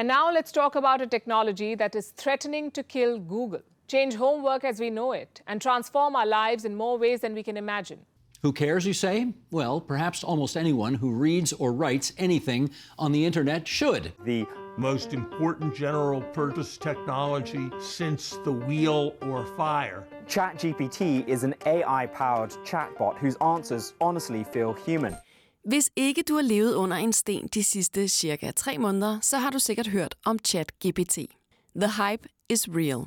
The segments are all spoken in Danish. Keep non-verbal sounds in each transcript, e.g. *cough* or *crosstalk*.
And now let's talk about a technology that is threatening to kill Google, change homework as we know it, and transform our lives in more ways than we can imagine. Who cares, you say? Well, perhaps almost anyone who reads or writes anything on the internet should. The most important general purpose technology since the wheel or fire. ChatGPT is an AI powered chatbot whose answers honestly feel human. Hvis ikke du har levet under en sten de sidste cirka tre måneder, så har du sikkert hørt om ChatGPT. The hype is real.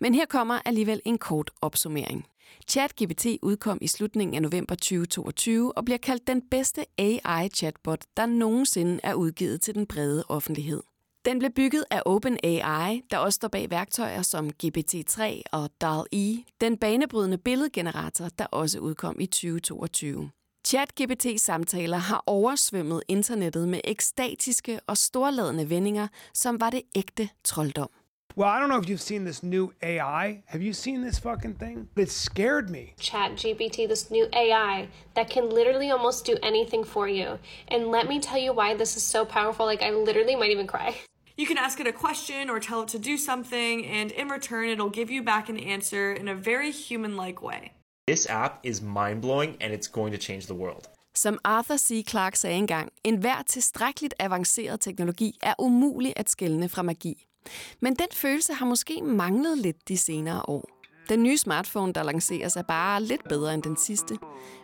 Men her kommer alligevel en kort opsummering. ChatGPT udkom i slutningen af november 2022 og bliver kaldt den bedste AI-chatbot, der nogensinde er udgivet til den brede offentlighed. Den blev bygget af OpenAI, der også står bag værktøjer som GPT-3 og DAL-E, den banebrydende billedgenerator, der også udkom i 2022. ChatGPT-samtaler har oversvømmet internettet med ekstatiske og storladende vendinger, som var det ægte trolddom. Well, I don't know if you've seen this new AI. Have you seen this fucking thing? It scared me. ChatGPT, this new AI that can literally almost do anything for you. And let me tell you why this is so powerful. Like, I literally might even cry. You can ask it a question or tell it to do something, and in return, it'll give you back an answer in a very human like way. This app is mind blowing and it's going to change the world. Som Arthur C. Clarke sagde engang, enhver tilstrækkeligt avanceret teknologi er umulig at skelne fra magi. Men den følelse har måske manglet lidt de senere år. Den nye smartphone, der lanceres, er bare lidt bedre end den sidste.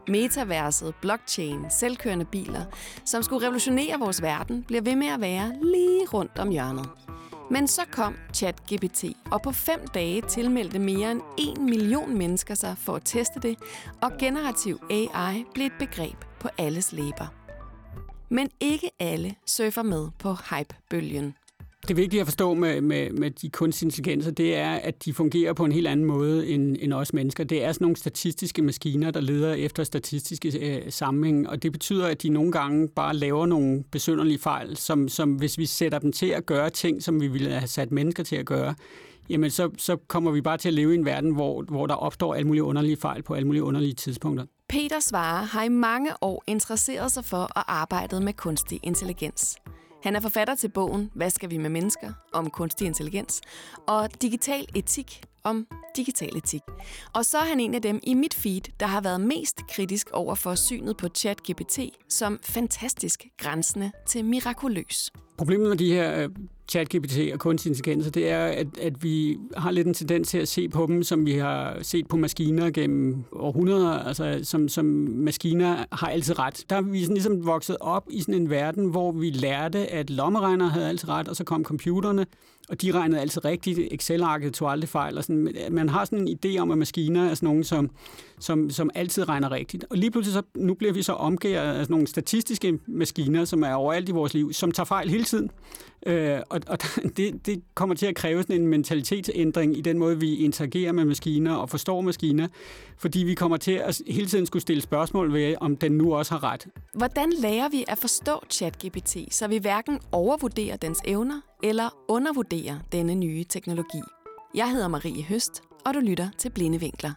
Metaverset, blockchain, selvkørende biler, som skulle revolutionere vores verden, bliver ved med at være lige rundt om hjørnet. Men så kom ChatGPT, og på fem dage tilmeldte mere end en million mennesker sig for at teste det, og generativ AI blev et begreb på alles læber. Men ikke alle surfer med på hype-bølgen. Det vigtige at forstå med, med, med de kunstige intelligenser, det er, at de fungerer på en helt anden måde end, end os mennesker. Det er sådan nogle statistiske maskiner, der leder efter statistiske øh, sammenhæng, og det betyder, at de nogle gange bare laver nogle besynderlige fejl, som, som hvis vi sætter dem til at gøre ting, som vi ville have sat mennesker til at gøre, jamen så, så kommer vi bare til at leve i en verden, hvor, hvor der opstår alle mulige underlige fejl på alle mulige underlige tidspunkter. Peter Svare har i mange år interesseret sig for at arbejde med kunstig intelligens. Han er forfatter til bogen Hvad skal vi med mennesker? om kunstig intelligens og digital etik om digital etik. Og så er han en af dem i mit feed, der har været mest kritisk over for synet på ChatGPT som fantastisk grænsende til mirakuløs. Problemet med de her øh, ChatGPT og kunstig intelligens, det er, at, at vi har lidt en tendens til at se på dem, som vi har set på maskiner gennem århundreder, altså som, som maskiner har altid ret. Der er vi sådan ligesom vokset op i sådan en verden, hvor vi lærte, at lommeregner havde altid ret, og så kom computerne, og de regnede altid rigtigt. Excel-arket tog aldrig fejl. Og sådan. Man har sådan en idé om, at maskiner er sådan nogle, som, som, som altid regner rigtigt. Og lige pludselig så, nu bliver vi så omgivet af sådan nogle statistiske maskiner, som er overalt i vores liv, som tager fejl hele tiden. Øh, og og det, det kommer til at kræve sådan en mentalitetsændring i den måde, vi interagerer med maskiner og forstår maskiner, fordi vi kommer til at hele tiden skulle stille spørgsmål ved, om den nu også har ret. Hvordan lærer vi at forstå ChatGPT, så vi hverken overvurderer dens evner eller undervurderer denne nye teknologi? Jeg hedder Marie Høst, og du lytter til Blinde Vinkler.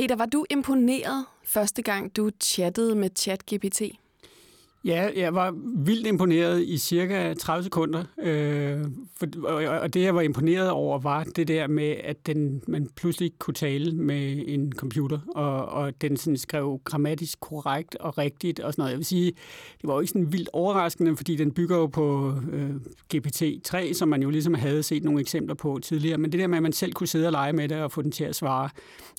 Peter, var du imponeret første gang, du chattede med ChatGPT? Ja, jeg var vildt imponeret i cirka 30 sekunder. Øh, for, og, og det, jeg var imponeret over, var det der med, at den, man pludselig kunne tale med en computer, og, og den sådan skrev grammatisk korrekt og rigtigt og sådan noget. Jeg vil sige, det var jo ikke sådan vildt overraskende, fordi den bygger jo på øh, GPT-3, som man jo ligesom havde set nogle eksempler på tidligere. Men det der med, at man selv kunne sidde og lege med det og få den til at svare,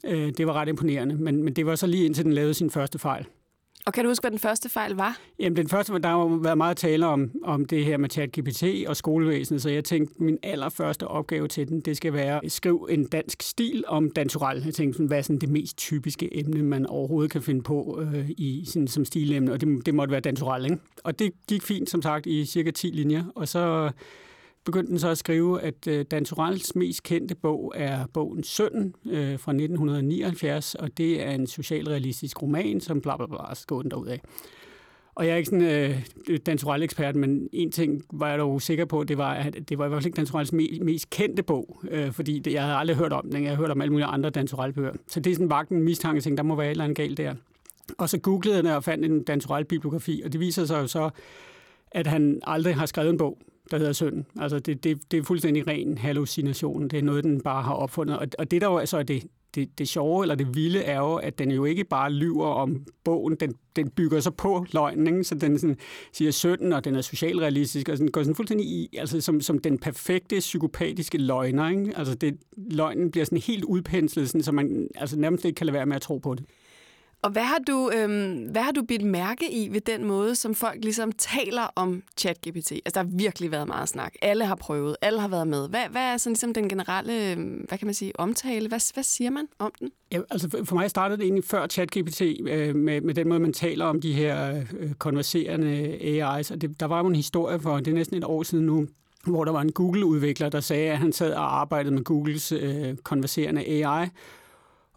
øh, det var ret imponerende. Men, men det var så lige indtil den lavede sin første fejl. Og kan du huske, hvad den første fejl var? Jamen, den første, der har været meget tale om, om det her med ChatGPT og skolevæsenet, så jeg tænkte, min allerførste opgave til den, det skal være at skrive en dansk stil om dansural. Jeg tænkte, hvad er sådan det mest typiske emne, man overhovedet kan finde på øh, i, sådan, som stilemne, og det, det måtte være dansural, ikke? Og det gik fint, som sagt, i cirka 10 linjer, og så begyndte den så at skrive, at øh, Dan Turells mest kendte bog er bogen Søn øh, fra 1979, og det er en socialrealistisk roman, som bla bla bla, så går den derud af. Og jeg er ikke sådan øh, dansorel ekspert, men en ting var jeg dog sikker på, det var, at det var i hvert fald ikke dansorels me- mest kendte bog, øh, fordi det, jeg havde aldrig hørt om den. Jeg havde hørt om alle mulige andre dansorel-bøger. Så det er sådan vagt en mistanke, ting, der må være et eller andet galt der. Og så googlede jeg og fandt en dansorel bibliografi, og det viser sig jo så, at han aldrig har skrevet en bog, der hedder Søn. Altså det, det, det er fuldstændig ren hallucination. Det er noget, den bare har opfundet. Og, og det der jo altså er det, det, det sjove eller det vilde er jo, at den jo ikke bare lyver om bogen, den, den bygger så på løgnen, ikke? så den sådan, siger sønnen, og den er socialrealistisk, og sådan, går sådan fuldstændig i, altså som, som den perfekte psykopatiske løgner. Ikke? Altså det, løgnen bliver sådan helt udpenslet, sådan, så man altså nærmest ikke kan lade være med at tro på det. Og hvad har, du, øhm, hvad har du bidt mærke i ved den måde, som folk ligesom taler om ChatGPT? Altså, der har virkelig været meget snak. Alle har prøvet, alle har været med. Hvad, hvad er sådan ligesom den generelle, øhm, hvad kan man sige, omtale? Hvad, hvad siger man om den? Ja, altså for mig startede det egentlig før ChatGPT øh, med, med den måde, man taler om de her øh, konverserende AI's. Og det, der var jo en historie for, det er næsten et år siden nu, hvor der var en Google-udvikler, der sagde, at han sad og arbejdede med Googles øh, konverserende AI,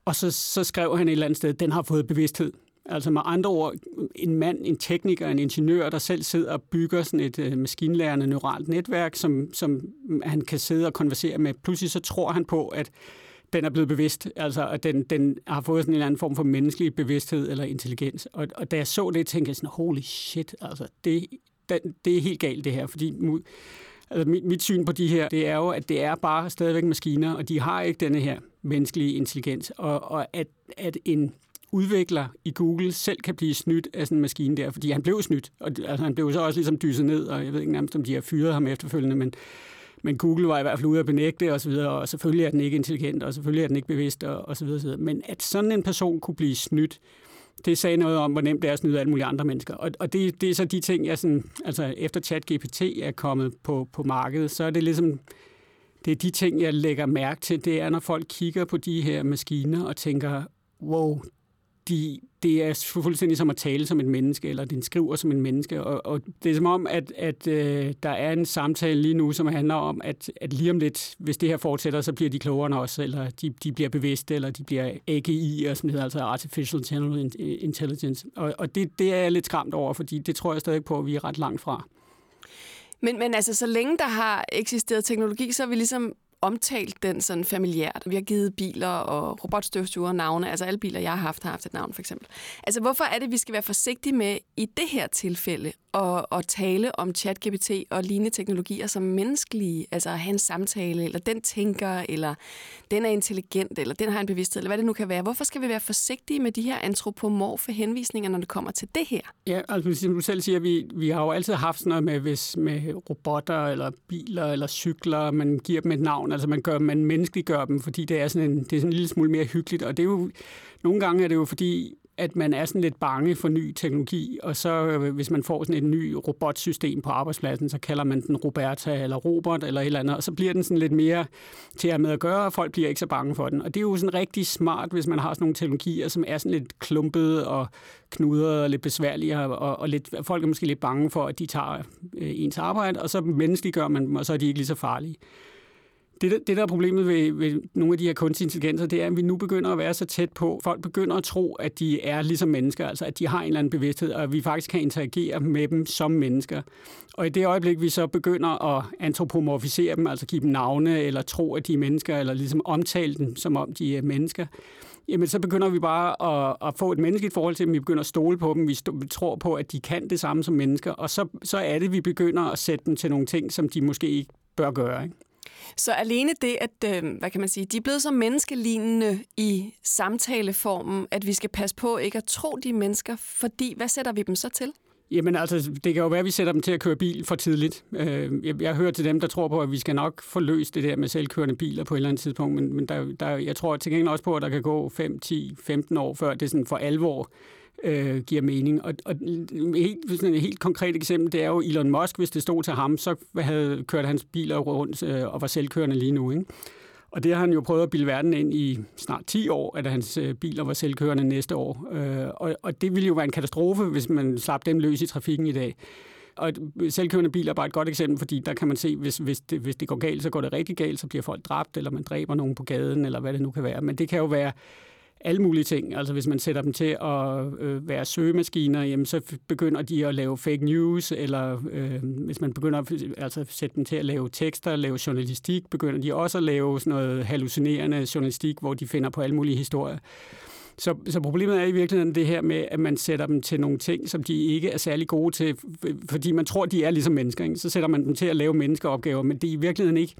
og så, så skrev han et eller andet sted, den har fået bevidsthed. Altså med andre ord, en mand, en tekniker, en ingeniør, der selv sidder og bygger sådan et øh, maskinlærende neuralt netværk, som, som han kan sidde og konversere med. Pludselig så tror han på, at den er blevet bevidst, altså at den, den har fået sådan en eller anden form for menneskelig bevidsthed eller intelligens. Og, og da jeg så det, tænkte jeg sådan, holy shit, altså det, det, det er helt galt det her, fordi altså mit, mit syn på de her, det er jo, at det er bare stadigvæk maskiner, og de har ikke denne her menneskelige intelligens. Og, og at, at en udvikler i Google selv kan blive snydt af sådan en maskine der, fordi han blev snydt, og altså, han blev så også ligesom dyset ned, og jeg ved ikke nærmest, om de har fyret ham efterfølgende, men, men Google var i hvert fald ude at benægte og så videre, og selvfølgelig er den ikke intelligent, og selvfølgelig er den ikke bevidst, og, og så videre, så videre. Men at sådan en person kunne blive snydt, det sagde noget om, hvor nemt det er at snyde alle mulige andre mennesker. Og, og det, det er så de ting, jeg sådan, altså efter ChatGPT er kommet på, på markedet, så er det ligesom, det er de ting, jeg lægger mærke til, det er, når folk kigger på de her maskiner og tænker, wow, de, det er fuldstændig som at tale som et menneske, eller den skriver som en menneske. Og, og det er som om, at, at øh, der er en samtale lige nu, som handler om, at, at lige om lidt, hvis det her fortsætter, så bliver de klogere end os, eller de, de bliver bevidste, eller de bliver AGI, og sådan hedder, altså Artificial General Intelligence. Og, og det, det er jeg lidt skræmt over, fordi det tror jeg stadig på, at vi er ret langt fra. Men, men altså, så længe der har eksisteret teknologi, så er vi ligesom omtalt den sådan familiært. Vi har givet biler og robotstøvsuger navne. Altså alle biler, jeg har haft, har haft et navn, for eksempel. Altså hvorfor er det, vi skal være forsigtige med i det her tilfælde at, at tale om ChatGPT og lignende teknologier som menneskelige? Altså at have en samtale, eller den tænker, eller den er intelligent, eller den har en bevidsthed, eller hvad det nu kan være. Hvorfor skal vi være forsigtige med de her antropomorfe henvisninger, når det kommer til det her? Ja, altså som du selv siger, vi, vi har jo altid haft sådan noget med, hvis med robotter, eller biler, eller cykler, man giver dem et navn, Altså man, gør, man menneskeliggør dem, fordi det er, sådan en, det er sådan en lille smule mere hyggeligt. Og det er jo, nogle gange er det jo fordi, at man er sådan lidt bange for ny teknologi, og så øh, hvis man får sådan et ny robotsystem på arbejdspladsen, så kalder man den Roberta eller Robert eller et eller andet, og så bliver den sådan lidt mere til at med at gøre, og folk bliver ikke så bange for den. Og det er jo sådan rigtig smart, hvis man har sådan nogle teknologier, som er sådan lidt klumpede og knudret og lidt besværlige, og, og lidt, folk er måske lidt bange for, at de tager øh, ens arbejde, og så menneskeliggør man dem, og så er de ikke lige så farlige. Det, det, der er problemet ved, ved nogle af de her kunstige intelligenser, det er, at vi nu begynder at være så tæt på. Folk begynder at tro, at de er ligesom mennesker, altså at de har en eller anden bevidsthed, og at vi faktisk kan interagere med dem som mennesker. Og i det øjeblik, vi så begynder at antropomorfisere dem, altså give dem navne, eller tro, at de er mennesker, eller ligesom omtale dem, som om de er mennesker, jamen så begynder vi bare at, at få et menneskeligt forhold til dem. Vi begynder at stole på dem. Vi, st- vi tror på, at de kan det samme som mennesker. Og så, så er det, vi begynder at sætte dem til nogle ting, som de måske ikke bør gøre. Ikke? Så alene det, at øh, hvad kan man sige, de er blevet så menneskelignende i samtaleformen, at vi skal passe på ikke at tro de mennesker, fordi hvad sætter vi dem så til? Jamen altså, det kan jo være, at vi sætter dem til at køre bil for tidligt. Øh, jeg, jeg hører til dem, der tror på, at vi skal nok få løst det der med selvkørende biler på et eller andet tidspunkt, men, men der, der, jeg tror til gengæld også på, at der kan gå 5, 10, 15 år, før det sådan for alvor øh, giver mening. Og, og helt, sådan et helt konkret eksempel, det er jo Elon Musk, hvis det stod til ham, så havde kørt hans biler rundt øh, og var selvkørende lige nu. Ikke? Og det har han jo prøvet at bilde verden ind i snart 10 år, at hans øh, biler var selvkørende næste år. Øh, og, og det ville jo være en katastrofe, hvis man slap dem løs i trafikken i dag. Og selvkørende biler er bare et godt eksempel, fordi der kan man se, hvis, hvis, det, hvis det går galt, så går det rigtig galt, så bliver folk dræbt, eller man dræber nogen på gaden, eller hvad det nu kan være. Men det kan jo være alle mulige ting. Altså hvis man sætter dem til at øh, være søgemaskiner, jamen, så begynder de at lave fake news, eller øh, hvis man begynder at altså, sætte dem til at lave tekster, lave journalistik, begynder de også at lave sådan noget hallucinerende journalistik, hvor de finder på alle mulige historier. Så, så problemet er i virkeligheden det her med, at man sætter dem til nogle ting, som de ikke er særlig gode til, fordi man tror, de er ligesom mennesker. Ikke? Så sætter man dem til at lave menneskeopgaver, men det er i virkeligheden ikke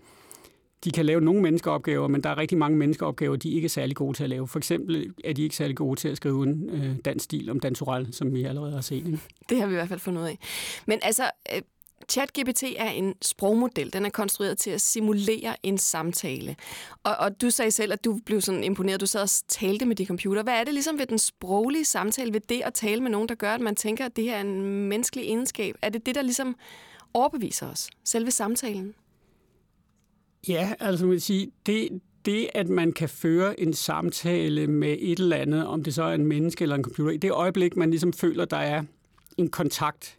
de kan lave nogle menneskeopgaver, men der er rigtig mange menneskeopgaver, de ikke er særlig gode til at lave. For eksempel er de ikke særlig gode til at skrive en øh, dansk stil om dansural, som vi allerede har set. Ikke? Det har vi i hvert fald fundet ud af. Men altså, øh, ChatGPT er en sprogmodel. Den er konstrueret til at simulere en samtale. Og, og du sagde selv, at du blev sådan imponeret. Du sad og talte med de computer. Hvad er det ligesom ved den sproglige samtale, ved det at tale med nogen, der gør, at man tænker, at det her er en menneskelig egenskab? Er det det, der ligesom overbeviser os? Selve samtalen? Ja, altså man vil sige, det, det, at man kan føre en samtale med et eller andet, om det så er en menneske eller en computer, i det øjeblik, man ligesom føler, der er en kontakt,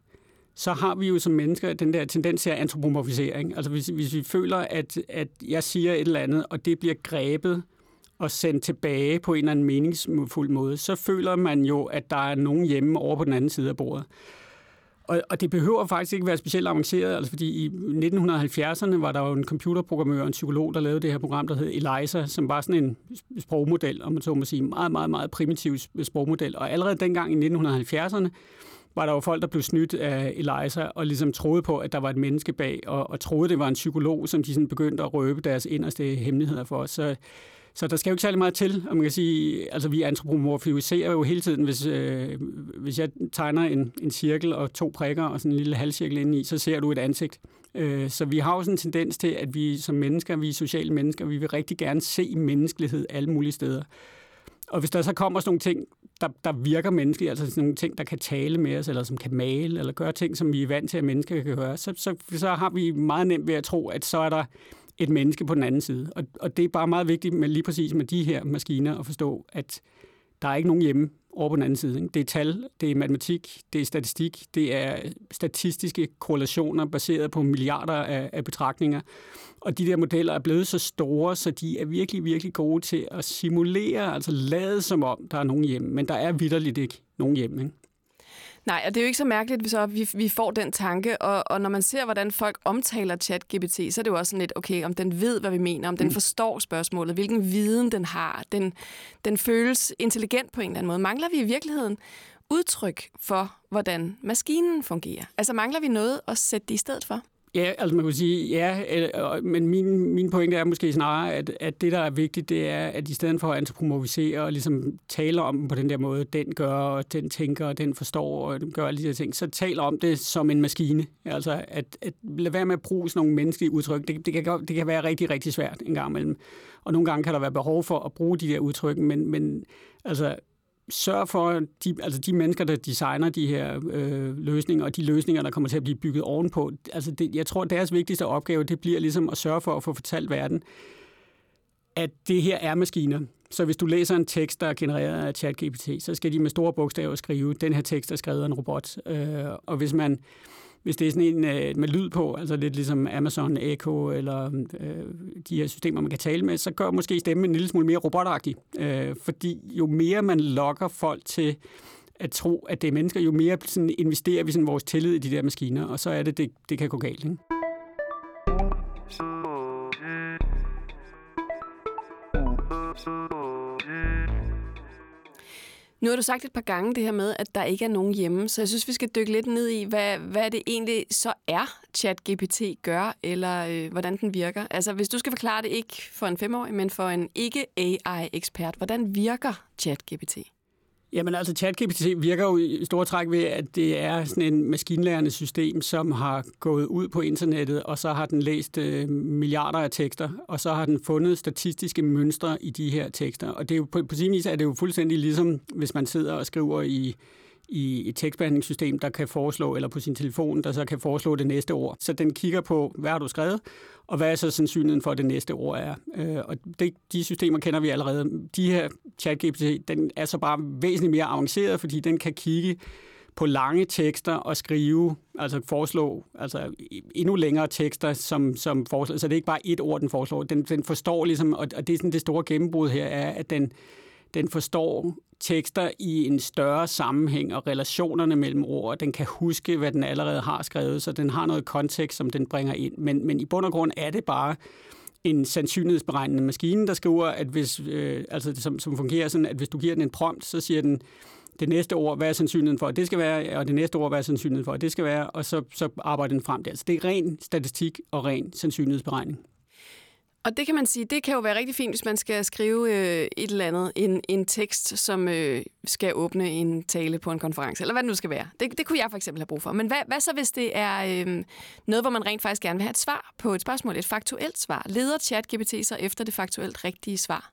så har vi jo som mennesker den der tendens til antropomorfisering. Altså hvis, hvis vi føler, at, at jeg siger et eller andet, og det bliver grebet og sendt tilbage på en eller anden meningsfuld måde, så føler man jo, at der er nogen hjemme over på den anden side af bordet. Og, og det behøver faktisk ikke være specielt avanceret, altså fordi i 1970'erne var der jo en computerprogrammør og en psykolog, der lavede det her program, der hed Eliza, som var sådan en sprogmodel, om man så må sige, meget, meget, meget primitiv sprogmodel. Og allerede dengang i 1970'erne var der jo folk, der blev snydt af Eliza og ligesom troede på, at der var et menneske bag, og, og troede, det var en psykolog, som de sådan begyndte at røbe deres inderste hemmeligheder for. Så så der skal jo ikke særlig meget til, og man kan sige, altså vi antropomorfiserer jo hele tiden, hvis, øh, hvis jeg tegner en, en cirkel og to prikker og sådan en lille halvcirkel indeni, så ser du et ansigt. Øh, så vi har jo sådan en tendens til, at vi som mennesker, vi er sociale mennesker, vi vil rigtig gerne se menneskelighed alle mulige steder. Og hvis der så kommer sådan nogle ting, der, der virker menneskeligt, altså sådan nogle ting, der kan tale med os, eller som kan male, eller gøre ting, som vi er vant til, at mennesker kan gøre, så, så, så har vi meget nemt ved at tro, at så er der et menneske på den anden side. Og, og det er bare meget vigtigt med lige præcis med de her maskiner at forstå, at der er ikke nogen hjemme over på den anden side. Ikke? Det er tal, det er matematik, det er statistik, det er statistiske korrelationer baseret på milliarder af, af betragtninger. Og de der modeller er blevet så store, så de er virkelig, virkelig gode til at simulere, altså lade som om, der er nogen hjemme. Men der er vidderligt ikke nogen hjemme. Ikke? Nej, og det er jo ikke så mærkeligt, hvis så vi, vi får den tanke, og, og når man ser, hvordan folk omtaler ChatGPT, så er det jo også sådan lidt, okay, om den ved, hvad vi mener, om den mm. forstår spørgsmålet, hvilken viden den har, den, den føles intelligent på en eller anden måde. Mangler vi i virkeligheden udtryk for, hvordan maskinen fungerer? Altså mangler vi noget at sætte det i stedet for? Ja, altså man kan sige, ja, øh, men min, min pointe er måske snarere, at, at det, der er vigtigt, det er, at i stedet for at antropomorfisere og ligesom tale om dem på den der måde, den gør, og den tænker, og den forstår, og den gør alle de der ting, så taler om det som en maskine. Altså at, at lade være med at bruge sådan nogle menneskelige udtryk, det, det, kan, det kan være rigtig, rigtig svært en gang imellem. Og nogle gange kan der være behov for at bruge de der udtryk, men, men altså sørge for, de, altså de mennesker, der designer de her øh, løsninger, og de løsninger, der kommer til at blive bygget ovenpå, altså det, jeg tror, deres vigtigste opgave, det bliver ligesom at sørge for at få fortalt verden, at det her er maskiner. Så hvis du læser en tekst, der er genereret af ChatGPT, så skal de med store bogstaver skrive, den her tekst er skrevet af en robot. Øh, og hvis man hvis det er sådan en øh, med lyd på, altså lidt ligesom Amazon Echo eller øh, de her systemer, man kan tale med, så gør måske stemmen en lille smule mere robotagtig. Øh, fordi jo mere man lokker folk til at tro, at det er mennesker, jo mere sådan, investerer vi sådan vores tillid i de der maskiner, og så er det, det, det kan gå galt. Ikke? Nu har du sagt et par gange det her med, at der ikke er nogen hjemme, så jeg synes, vi skal dykke lidt ned i, hvad, hvad det egentlig så er, ChatGPT gør, eller øh, hvordan den virker. Altså, hvis du skal forklare det ikke for en femårig, men for en ikke-AI-ekspert, hvordan virker ChatGPT? Jamen altså, ChatGPT virker jo i store træk ved, at det er sådan en maskinlærende system, som har gået ud på internettet, og så har den læst øh, milliarder af tekster, og så har den fundet statistiske mønstre i de her tekster. Og det er jo, på, på sin vis er det jo fuldstændig ligesom, hvis man sidder og skriver i i et tekstbehandlingssystem, der kan foreslå, eller på sin telefon, der så kan foreslå det næste ord. Så den kigger på, hvad har du skrevet, og hvad er så sandsynligheden for, at det næste ord er. Øh, og det, de systemer kender vi allerede. De her ChatGPT, den er så bare væsentligt mere avanceret, fordi den kan kigge på lange tekster og skrive, altså foreslå altså endnu længere tekster, som, som foreslår. Så det er ikke bare et ord, den foreslår. Den, den forstår ligesom, og, og det er sådan det store gennembrud her, er, at den, Den forstår tekster i en større sammenhæng og relationerne mellem ord. Den kan huske, hvad den allerede har skrevet, så den har noget kontekst, som den bringer ind. Men, men i bund og grund er det bare en sandsynlighedsberegnende maskine, der skriver, at hvis, øh, altså, som, som fungerer sådan, at hvis du giver den en prompt, så siger den, det næste ord, hvad er sandsynligheden for, at det skal være, og det næste ord, hvad er sandsynligheden for, at det skal være, og så, så arbejder den frem der. Så det er ren statistik og ren sandsynlighedsberegning. Og det kan man sige, det kan jo være rigtig fint, hvis man skal skrive øh, et eller andet, en, en tekst, som øh, skal åbne en tale på en konference, eller hvad det nu skal være. Det, det kunne jeg for eksempel have brug for. Men hvad, hvad så, hvis det er øh, noget, hvor man rent faktisk gerne vil have et svar på et spørgsmål, et faktuelt svar? Leder ChatGPT så efter det faktuelt rigtige svar?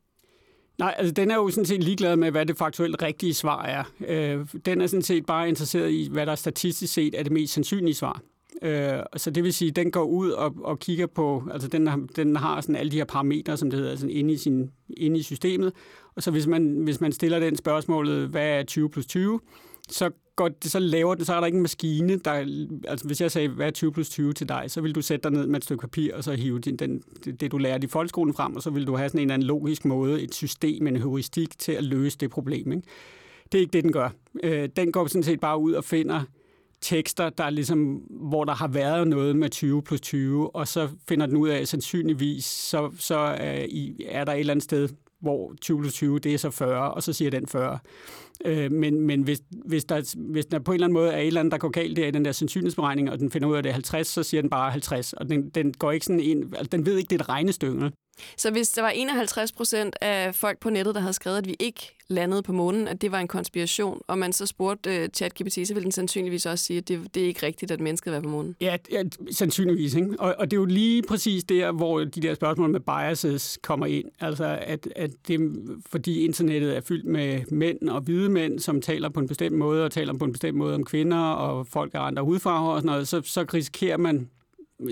Nej, altså den er jo sådan set ligeglad med, hvad det faktuelt rigtige svar er. Øh, den er sådan set bare interesseret i, hvad der statistisk set er det mest sandsynlige svar. Øh, så det vil sige, at den går ud og, og kigger på, altså den, har, den har sådan alle de her parametre, som det hedder, sådan inde, i sin, inde i systemet. Og så hvis man, hvis man stiller den spørgsmålet, hvad er 20 plus 20, så, går, så laver den, så er der ikke en maskine, der, altså hvis jeg sagde, hvad er 20 plus 20 til dig, så vil du sætte dig ned med et stykke papir, og så hive din, den, det, du lærte i folkeskolen frem, og så vil du have sådan en eller anden logisk måde, et system, en heuristik til at løse det problem. Ikke? Det er ikke det, den gør. Øh, den går sådan set bare ud og finder tekster, der ligesom, hvor der har været noget med 20 plus 20, og så finder den ud af, at sandsynligvis så, så øh, er, er der et eller andet sted, hvor 20 plus 20, det er så 40, og så siger den 40. Øh, men men hvis, hvis, der, hvis der på en eller anden måde er et eller andet, der går galt der i den der sandsynlighedsberegning, og den finder ud af, at det er 50, så siger den bare 50, og den, den går ikke sådan ind, altså, den ved ikke, det er et regnestykke. Så hvis der var 51 procent af folk på nettet, der havde skrevet, at vi ikke landede på månen, at det var en konspiration, og man så spurgte uh, ChatGPT, så ville den sandsynligvis også sige, at det, det er ikke rigtigt, at mennesket var på månen. Ja, ja sandsynligvis. Ikke? Og, og det er jo lige præcis der, hvor de der spørgsmål med biases kommer ind. Altså, at, at det, fordi internettet er fyldt med mænd og hvide mænd, som taler på en bestemt måde, og taler på en bestemt måde om kvinder, og folk af andre hudfarver og sådan noget, så, så risikerer man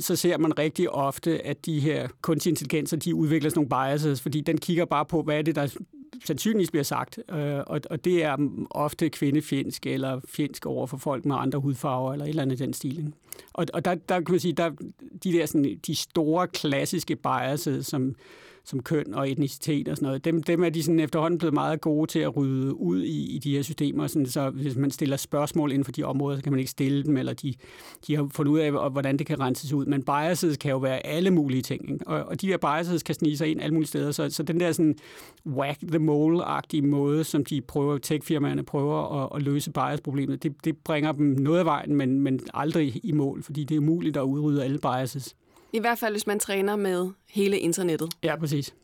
så ser man rigtig ofte, at de her kunstige intelligenser, de udvikler sådan nogle biases, fordi den kigger bare på, hvad er det, der sandsynligvis bliver sagt, øh, og, og det er ofte kvindefjendsk eller fjendsk over for folk med andre hudfarver eller et eller andet i den stil. Og, og der, der kan man sige, der de der sådan, de store klassiske biases, som som køn og etnicitet og sådan noget, dem, dem er de sådan efterhånden blevet meget gode til at rydde ud i, i de her systemer. Sådan, så hvis man stiller spørgsmål inden for de områder, så kan man ikke stille dem, eller de, de har fundet ud af, hvordan det kan renses ud. Men biases kan jo være alle mulige ting. Ikke? Og, og de der biases kan snige sig ind alle mulige steder. Så, så den der sådan whack the mole-agtige måde, som de prøver, tech-firmaerne prøver at, at løse bias-problemet, det, det bringer dem noget af vejen, men, men aldrig i mål, fordi det er umuligt at udrydde alle biases. I hvert fald, hvis man træner med hele internettet. Ja, præcis.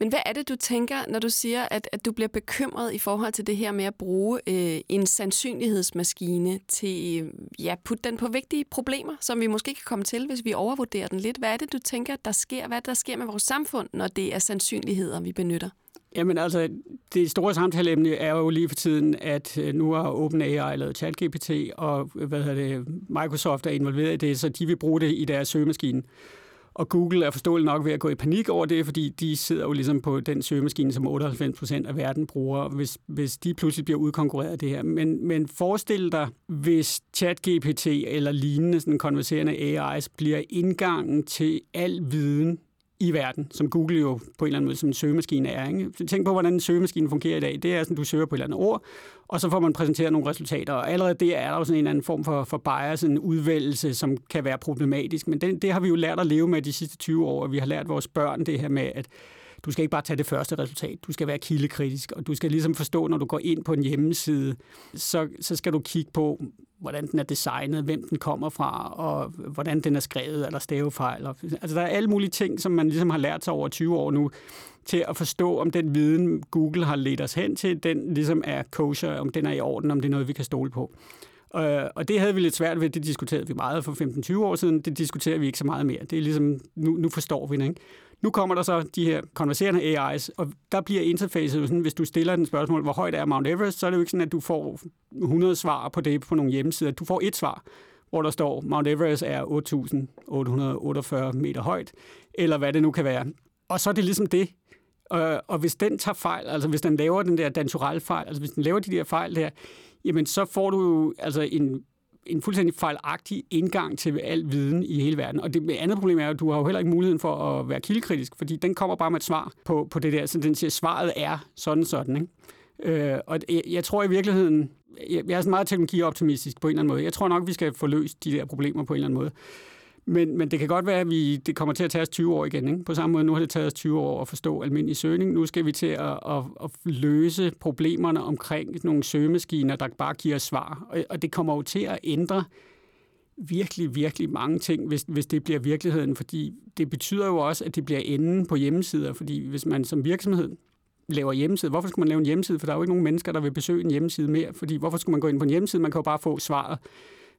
Men hvad er det, du tænker, når du siger, at, at du bliver bekymret i forhold til det her med at bruge øh, en sandsynlighedsmaskine til øh, ja, putte den på vigtige problemer, som vi måske kan komme til, hvis vi overvurderer den lidt? Hvad er det, du tænker, der sker? Hvad der sker med vores samfund, når det er sandsynligheder, vi benytter? Jamen altså, det store samtaleemne er jo lige for tiden, at øh, nu har OpenAI lavet ChatGPT, og øh, hvad hedder det, Microsoft er involveret i det, så de vil bruge det i deres søgemaskine. Og Google er forståeligt nok ved at gå i panik over det, fordi de sidder jo ligesom på den søgemaskine, som 98 procent af verden bruger, hvis, hvis de pludselig bliver udkonkurreret af det her. Men, men forestil dig, hvis ChatGPT eller lignende sådan konverserende AI's bliver indgangen til al viden i verden, som Google jo på en eller anden måde som en søgemaskine er. Ikke? Tænk på, hvordan en søgemaskine fungerer i dag. Det er sådan, du søger på et eller andet ord, og så får man præsenteret nogle resultater. Og allerede der er der jo sådan en eller anden form for, for bias, en udvælgelse, som kan være problematisk. Men det, det har vi jo lært at leve med de sidste 20 år, og vi har lært vores børn det her med, at du skal ikke bare tage det første resultat, du skal være kildekritisk, og du skal ligesom forstå, når du går ind på en hjemmeside, så, så skal du kigge på, hvordan den er designet, hvem den kommer fra, og hvordan den er skrevet, eller stavefejl. Altså, der er alle mulige ting, som man ligesom har lært sig over 20 år nu, til at forstå, om den viden, Google har ledt os hen til, den ligesom er kosher, om den er i orden, om det er noget, vi kan stole på. Og det havde vi lidt svært ved, det diskuterede vi meget for 15-20 år siden, det diskuterer vi ikke så meget mere. Det er ligesom, nu, nu forstår vi det, ikke? Nu kommer der så de her konverserende AI's, og der bliver interfacet sådan, hvis du stiller den spørgsmål, hvor højt er Mount Everest, så er det jo ikke sådan, at du får 100 svar på det på nogle hjemmesider. Du får et svar, hvor der står, Mount Everest er 8.848 meter højt, eller hvad det nu kan være. Og så er det ligesom det. Og hvis den tager fejl, altså hvis den laver den der danturelle fejl, altså hvis den laver de der fejl der, jamen så får du jo altså en en fuldstændig fejlagtig indgang til al viden i hele verden. Og det andet problem er, at du har jo heller ikke muligheden for at være kildekritisk, fordi den kommer bare med et svar på, på det der. Så den siger, at svaret er sådan sådan. Ikke? Øh, og jeg, jeg tror i virkeligheden, jeg, jeg er sådan meget teknologioptimistisk på en eller anden måde. Jeg tror nok, vi skal få løst de der problemer på en eller anden måde. Men, men det kan godt være, at vi, det kommer til at tage os 20 år igen. Ikke? På samme måde, nu har det taget os 20 år at forstå almindelig søgning. Nu skal vi til at, at, at løse problemerne omkring nogle søgemaskiner, der bare giver svar. Og, og det kommer jo til at ændre virkelig, virkelig mange ting, hvis, hvis det bliver virkeligheden. Fordi det betyder jo også, at det bliver enden på hjemmesider. Fordi hvis man som virksomhed laver hjemmeside. Hvorfor skulle man lave en hjemmeside? For der er jo ikke nogen mennesker, der vil besøge en hjemmeside mere. Fordi hvorfor skulle man gå ind på en hjemmeside? Man kan jo bare få svaret.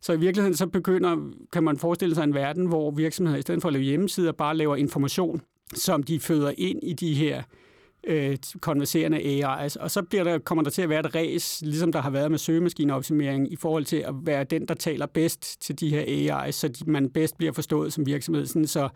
Så i virkeligheden så begynder, kan man forestille sig en verden, hvor virksomheder i stedet for at lave hjemmesider, bare laver information, som de føder ind i de her øh, konverserende AI's. Og så bliver der, kommer der til at være et ræs, ligesom der har været med søgemaskineoptimering, i forhold til at være den, der taler bedst til de her AI's, så de, man bedst bliver forstået som virksomhed. Sådan, så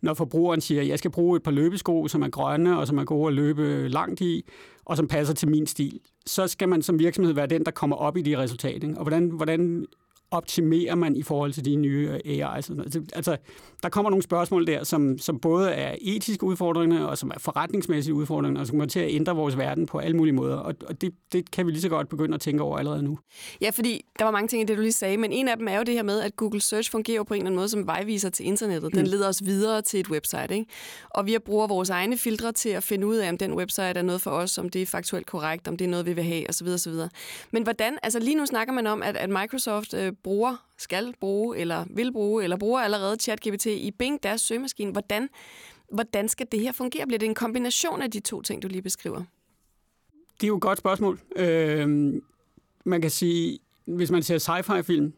når forbrugeren siger, at jeg skal bruge et par løbesko, som er grønne, og som er gode at løbe langt i, og som passer til min stil, så skal man som virksomhed være den, der kommer op i de resultater. Og hvordan, hvordan optimerer man i forhold til de nye AI's? Altså, altså, der kommer nogle spørgsmål der, som, som både er etiske udfordringer, og som er forretningsmæssige udfordringer, og som kommer til at ændre vores verden på alle mulige måder. Og, og det, det kan vi lige så godt begynde at tænke over allerede nu. Ja, fordi der var mange ting i det, du lige sagde, men en af dem er jo det her med, at Google Search fungerer på en eller anden måde som vejviser til internettet. Den mm. leder os videre til et website, ikke? Og vi bruger vores egne filtre til at finde ud af, om den website er noget for os, om det er faktuelt korrekt, om det er noget, vi vil have, osv. osv. Men hvordan, altså lige nu snakker man om, at, at Microsoft øh, bruger, skal bruge, eller vil bruge, eller bruger allerede ChatGPT i Bing, deres søgemaskine. Hvordan, hvordan skal det her fungere? Bliver det en kombination af de to ting, du lige beskriver? Det er jo et godt spørgsmål. Øh, man kan sige, hvis man ser sci-fi-film,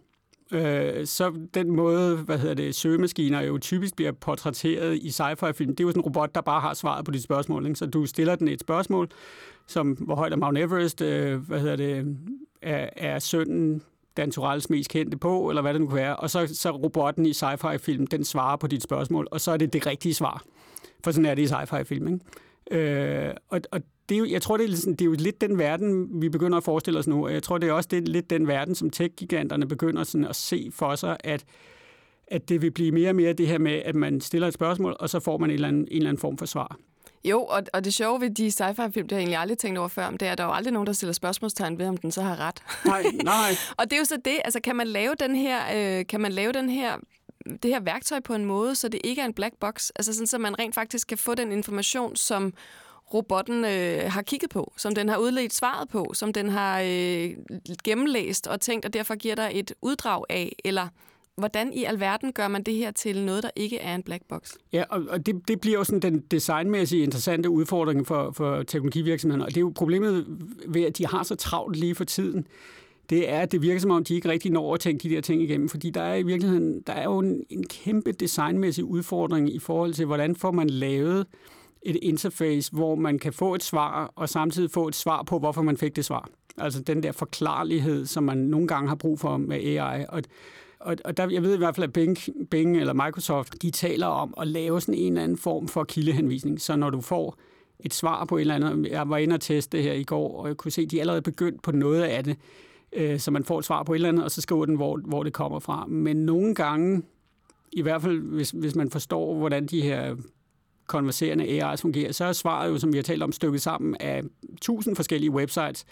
øh, så den måde, hvad hedder det, søgemaskiner jo typisk bliver portrætteret i sci-fi-film, det er jo sådan en robot, der bare har svaret på dit spørgsmål. Ikke? Så du stiller den et spørgsmål, som hvor højt er Mount Everest, øh, hvad hedder det, er, er sønnen Dan Turells mest kendte på, eller hvad det nu kan være. Og så, så robotten i sci-fi-film, den svarer på dit spørgsmål, og så er det det rigtige svar. For sådan er det i sci-fi-film, ikke? Øh, og, og det er jo, jeg tror, det er, sådan, det er jo lidt den verden, vi begynder at forestille os nu. Og jeg tror, det er også det, lidt den verden, som tech-giganterne begynder sådan at se for sig, at, at det vil blive mere og mere det her med, at man stiller et spørgsmål, og så får man en eller anden, en eller anden form for svar. Jo, og, og det sjove ved de sci-fi-film, det har jeg egentlig aldrig tænkt over før, det er, at der er jo aldrig nogen, der stiller spørgsmålstegn ved, om den så har ret. Nej, nej. *laughs* og det er jo så det, altså kan man lave den her, øh, kan man lave den her det her værktøj på en måde, så det ikke er en black box, altså sådan, så man rent faktisk kan få den information, som robotten øh, har kigget på, som den har udledt svaret på, som den har øh, gennemlæst og tænkt, og derfor giver der et uddrag af, eller Hvordan i alverden gør man det her til noget, der ikke er en black box? Ja, og, og det, det bliver jo sådan den designmæssige interessante udfordring for, for teknologivirksomhederne. Og det er jo problemet ved, at de har så travlt lige for tiden. Det er, at det virker som om, de ikke rigtig når at tænke de der ting igennem. Fordi der er i virkeligheden der er jo en, en kæmpe designmæssig udfordring i forhold til, hvordan får man lavet et interface, hvor man kan få et svar, og samtidig få et svar på, hvorfor man fik det svar. Altså den der forklarlighed, som man nogle gange har brug for med AI. Og og, og der, jeg ved i hvert fald, at Bing, Bing eller Microsoft, de taler om at lave sådan en eller anden form for kildehenvisning. Så når du får et svar på et eller andet, jeg var inde og teste det her i går, og jeg kunne se, at de allerede begyndt på noget af det, øh, så man får et svar på et eller andet, og så skriver den, hvor, hvor det kommer fra. Men nogle gange, i hvert fald hvis, hvis man forstår, hvordan de her konverserende AI's fungerer, så er svaret jo, som vi har talt om, stykket sammen af tusind forskellige websites,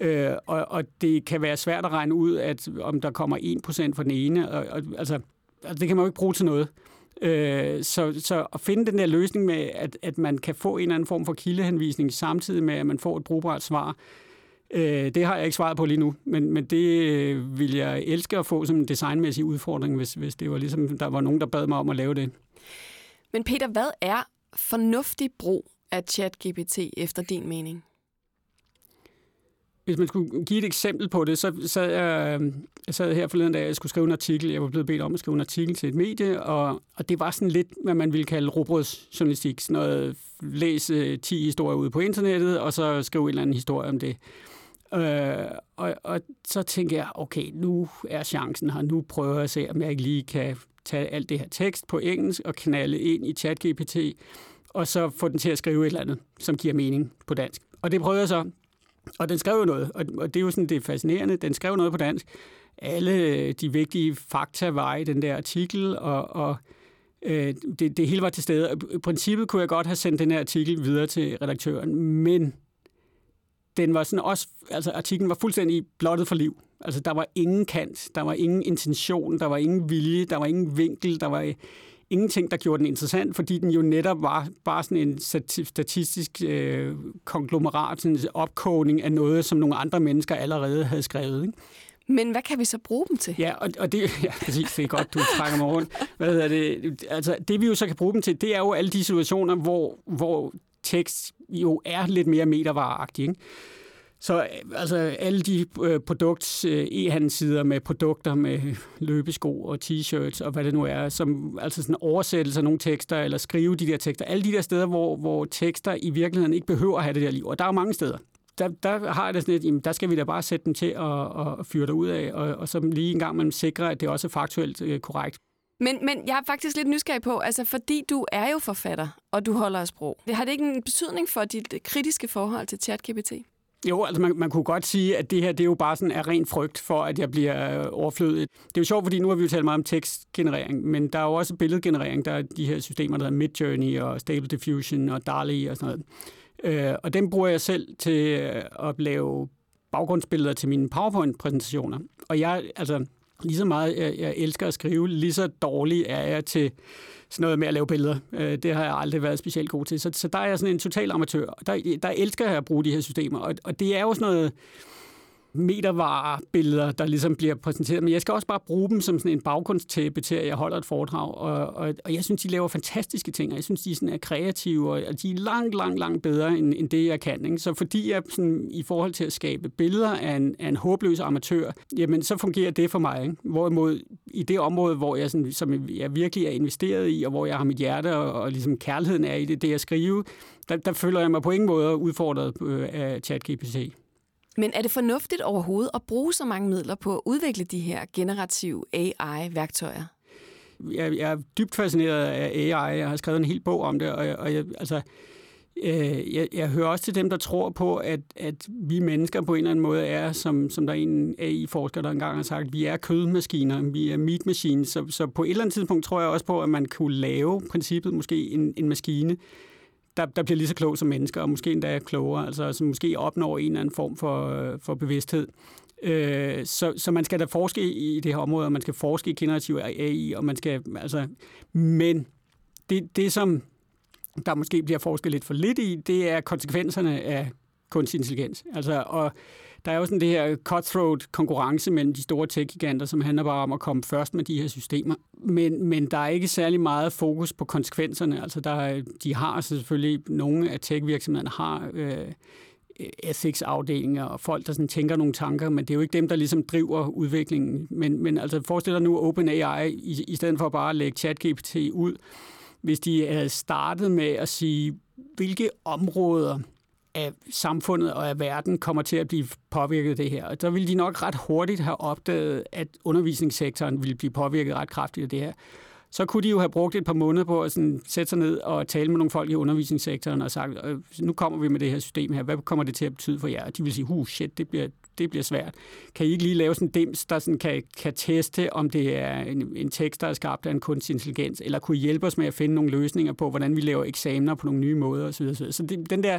Øh, og, og det kan være svært at regne ud, at om der kommer 1% for den ene. Og, og, altså, altså, det kan man jo ikke bruge til noget. Øh, så, så at finde den der løsning med, at, at man kan få en eller anden form for kildehenvisning samtidig med, at man får et brugbart svar, øh, det har jeg ikke svaret på lige nu, men, men det øh, vil jeg elske at få som en designmæssig udfordring, hvis, hvis det var ligesom, der var nogen, der bad mig om at lave det. Men Peter, hvad er fornuftig brug af ChatGPT efter din mening? Hvis man skulle give et eksempel på det, så sad jeg, øhm, jeg sad her forleden dag, jeg skulle skrive en artikel. Jeg var blevet bedt om at skrive en artikel til et medie, og, og det var sådan lidt, hvad man ville kalde robrødsjournalistik. Sådan noget, læse 10 historier ude på internettet, og så skrive en eller anden historie om det. Øh, og, og så tænkte jeg, okay, nu er chancen her. Nu prøver jeg at se, om jeg ikke lige kan tage alt det her tekst på engelsk og knalde ind i ChatGPT, og så få den til at skrive et eller andet, som giver mening på dansk. Og det prøvede jeg så, og den skrev jo noget, og, det er jo sådan, det fascinerende. Den skrev noget på dansk. Alle øh, de vigtige fakta var i den der artikel, og, og øh, det, det hele var til stede. I princippet kunne jeg godt have sendt den her artikel videre til redaktøren, men den var sådan også, altså artiklen var fuldstændig blottet for liv. Altså der var ingen kant, der var ingen intention, der var ingen vilje, der var ingen vinkel, der var ingenting, der gjorde den interessant, fordi den jo netop var bare sådan en statistisk øh, konglomerat, sådan en opkogning af noget, som nogle andre mennesker allerede havde skrevet. Ikke? Men hvad kan vi så bruge dem til? Ja, og, og det, *laughs* ja, præcis, det er godt, du trækker mig rundt. Hvad er det? Altså, det vi jo så kan bruge dem til, det er jo alle de situationer, hvor, hvor tekst jo er lidt mere metervareagtig. Ikke? Så altså, alle de øh, øh, e-handelssider med produkter med løbesko og t-shirts og hvad det nu er, som altså sådan oversættelse af nogle tekster eller skrive de der tekster, alle de der steder, hvor, hvor tekster i virkeligheden ikke behøver at have det der liv. Og der er jo mange steder. Der, der har det sådan lidt, jamen, der skal vi da bare sætte dem til at, at fyre dig ud af, og, og så lige en gang man sikrer, at det også er faktuelt øh, korrekt. Men, men jeg er faktisk lidt nysgerrig på, altså fordi du er jo forfatter, og du holder af sprog. Har det ikke en betydning for dit kritiske forhold til ChatGPT? Jo, altså man, man kunne godt sige, at det her det er jo bare sådan er ren frygt for, at jeg bliver overflødet. overflødig. Det er jo sjovt, fordi nu har vi jo talt meget om tekstgenerering, men der er jo også billedgenerering. Der er de her systemer, der hedder Midjourney og Stable Diffusion og DALL-E og sådan noget. Øh, og dem bruger jeg selv til øh, at lave baggrundsbilleder til mine PowerPoint-præsentationer. Og jeg, altså, lige så meget jeg, jeg elsker at skrive, lige så dårlig er jeg til sådan noget med at lave billeder. Øh, det har jeg aldrig været specielt god til. Så, så der er jeg sådan en total amatør. Der, der elsker jeg at bruge de her systemer. Og, og det er jo sådan noget metervarebilleder, der ligesom bliver præsenteret. Men jeg skal også bare bruge dem som sådan en baggrundstæppe til, at jeg holder et foredrag. Og, og, og jeg synes, de laver fantastiske ting, og jeg synes, de sådan er kreative, og de er langt, langt, langt bedre, end, end det, jeg kan. Ikke? Så fordi jeg sådan, i forhold til at skabe billeder af en, af en håbløs amatør, jamen så fungerer det for mig. Ikke? Hvorimod i det område, hvor jeg, sådan, som jeg virkelig er investeret i, og hvor jeg har mit hjerte og, og ligesom kærligheden er i det, det jeg skriver, der, der føler jeg mig på ingen måde udfordret øh, af ChatGPT. Men er det fornuftigt overhovedet at bruge så mange midler på at udvikle de her generative AI-værktøjer? Jeg, jeg er dybt fascineret af AI. Jeg har skrevet en hel bog om det, og jeg, og jeg, altså, øh, jeg, jeg hører også til dem, der tror på, at, at vi mennesker på en eller anden måde er, som, som der er en AI-forsker, der engang har sagt, vi er kødmaskiner, vi er meat machines. Så, så på et eller andet tidspunkt tror jeg også på, at man kunne lave princippet måske en, en maskine, der, der bliver lige så klog som mennesker, og måske endda klogere, altså som måske opnår en eller anden form for, øh, for bevidsthed. Øh, så, så man skal da forske i det her område, og man skal forske i generativ AI, og man skal, altså, men det, det som der måske bliver forsket lidt for lidt i, det er konsekvenserne af kunstig intelligens. Altså, og der er jo sådan det her cutthroat konkurrence mellem de store tech-giganter, som handler bare om at komme først med de her systemer. Men, men der er ikke særlig meget fokus på konsekvenserne. Altså der, de har selvfølgelig, nogle af tech-virksomhederne har øh, ethics-afdelinger og folk, der sådan tænker nogle tanker, men det er jo ikke dem, der ligesom driver udviklingen. Men, men altså forestil dig nu OpenAI, i, i stedet for bare at lægge ChatGPT ud, hvis de havde startet med at sige, hvilke områder af samfundet og af verden kommer til at blive påvirket af det her. Og så ville de nok ret hurtigt have opdaget, at undervisningssektoren ville blive påvirket ret kraftigt af det her. Så kunne de jo have brugt et par måneder på at sådan sætte sig ned og tale med nogle folk i undervisningssektoren og sagt, øh, nu kommer vi med det her system her, hvad kommer det til at betyde for jer? Og de vil sige, huh, shit, det bliver, det bliver svært. Kan I ikke lige lave sådan en dims, der sådan kan, kan teste, om det er en, en tekst, der er skabt af en kunstig intelligens, eller kunne I hjælpe os med at finde nogle løsninger på, hvordan vi laver eksamener på nogle nye måder osv. Så, så det, den der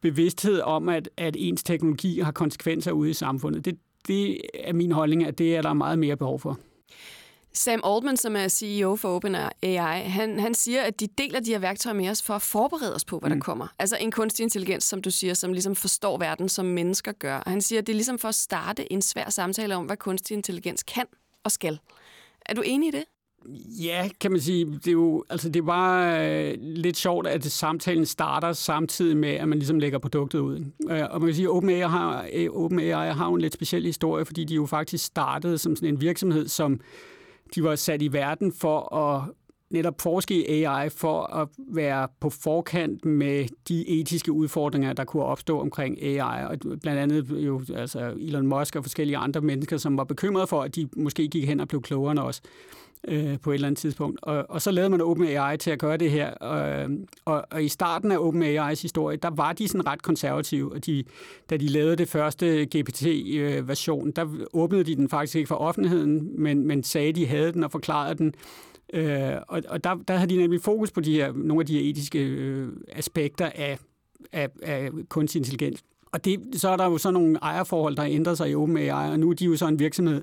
bevidsthed om, at, at ens teknologi har konsekvenser ude i samfundet. Det, det er min holdning, at det er der meget mere behov for. Sam Altman, som er CEO for OpenAI, han, han siger, at de deler de her værktøjer med os for at forberede os på, hvad mm. der kommer. Altså en kunstig intelligens, som du siger, som ligesom forstår verden, som mennesker gør. Og han siger, at det er ligesom for at starte en svær samtale om, hvad kunstig intelligens kan og skal. Er du enig i det? Ja, kan man sige. Det er jo altså det er bare øh, lidt sjovt, at samtalen starter samtidig med, at man ligesom lægger produktet ud. Øh, og man kan sige, at OpenAI har, øh, OpenAI har en lidt speciel historie, fordi de jo faktisk startede som sådan en virksomhed, som de var sat i verden for at netop forske i AI for at være på forkant med de etiske udfordringer, der kunne opstå omkring AI. Og blandt andet jo altså Elon Musk og forskellige andre mennesker, som var bekymrede for, at de måske gik hen og blev klogere end os øh, på et eller andet tidspunkt. Og, og så lavede man OpenAI til at gøre det her. Og, og, og i starten af OpenAI's historie, der var de sådan ret konservative. Og de, da de lavede det første GPT-version, der åbnede de den faktisk ikke for offentligheden, men, men sagde, de havde den og forklarede den. Øh, og og der, der havde de nemlig fokus på de her, nogle af de her etiske øh, aspekter af, af, af kunstig intelligens. Og det, så er der jo så nogle ejerforhold, der ændrer sig i OpenAI, og nu er de jo så en virksomhed,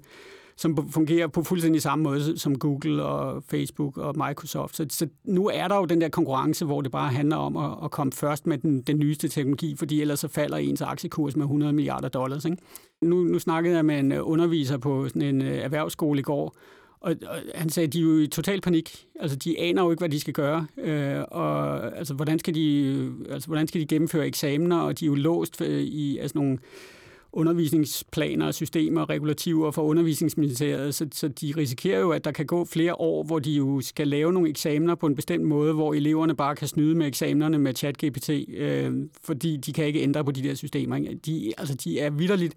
som fungerer på fuldstændig samme måde som Google og Facebook og Microsoft. Så, så nu er der jo den der konkurrence, hvor det bare handler om at, at komme først med den, den nyeste teknologi, fordi ellers så falder ens aktiekurs med 100 milliarder dollars. Ikke? Nu, nu snakkede jeg med en øh, underviser på sådan en øh, erhvervsskole i går, og, og han sagde, at de er jo i total panik. Altså, de aner jo ikke, hvad de skal gøre. Øh, og altså, hvordan skal de, øh, altså, hvordan skal de gennemføre eksamener? Og de er jo låst i altså, nogle undervisningsplaner, systemer, regulativer for undervisningsministeriet, så, så de risikerer jo, at der kan gå flere år, hvor de jo skal lave nogle eksamener på en bestemt måde, hvor eleverne bare kan snyde med eksamenerne med ChatGPT, øh, fordi de kan ikke ændre på de der systemer. Ikke? De, altså, de er vidderligt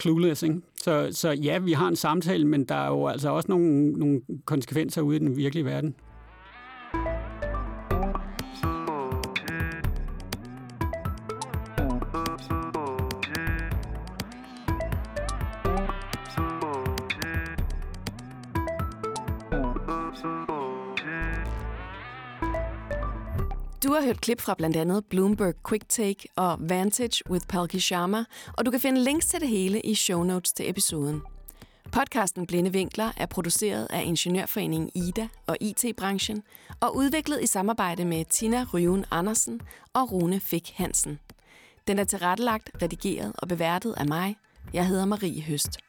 clueless. Ikke? Så, så ja, vi har en samtale, men der er jo altså også nogle, nogle konsekvenser ude i den virkelige verden. Har hørt klip fra blandt andet Bloomberg Quick Take og Vantage with Palki Sharma, og du kan finde links til det hele i show notes til episoden. Podcasten Blinde Vinkler er produceret af Ingeniørforeningen Ida og IT-branchen og udviklet i samarbejde med Tina Ryven Andersen og Rune Fik Hansen. Den er tilrettelagt, redigeret og beværtet af mig. Jeg hedder Marie Høst.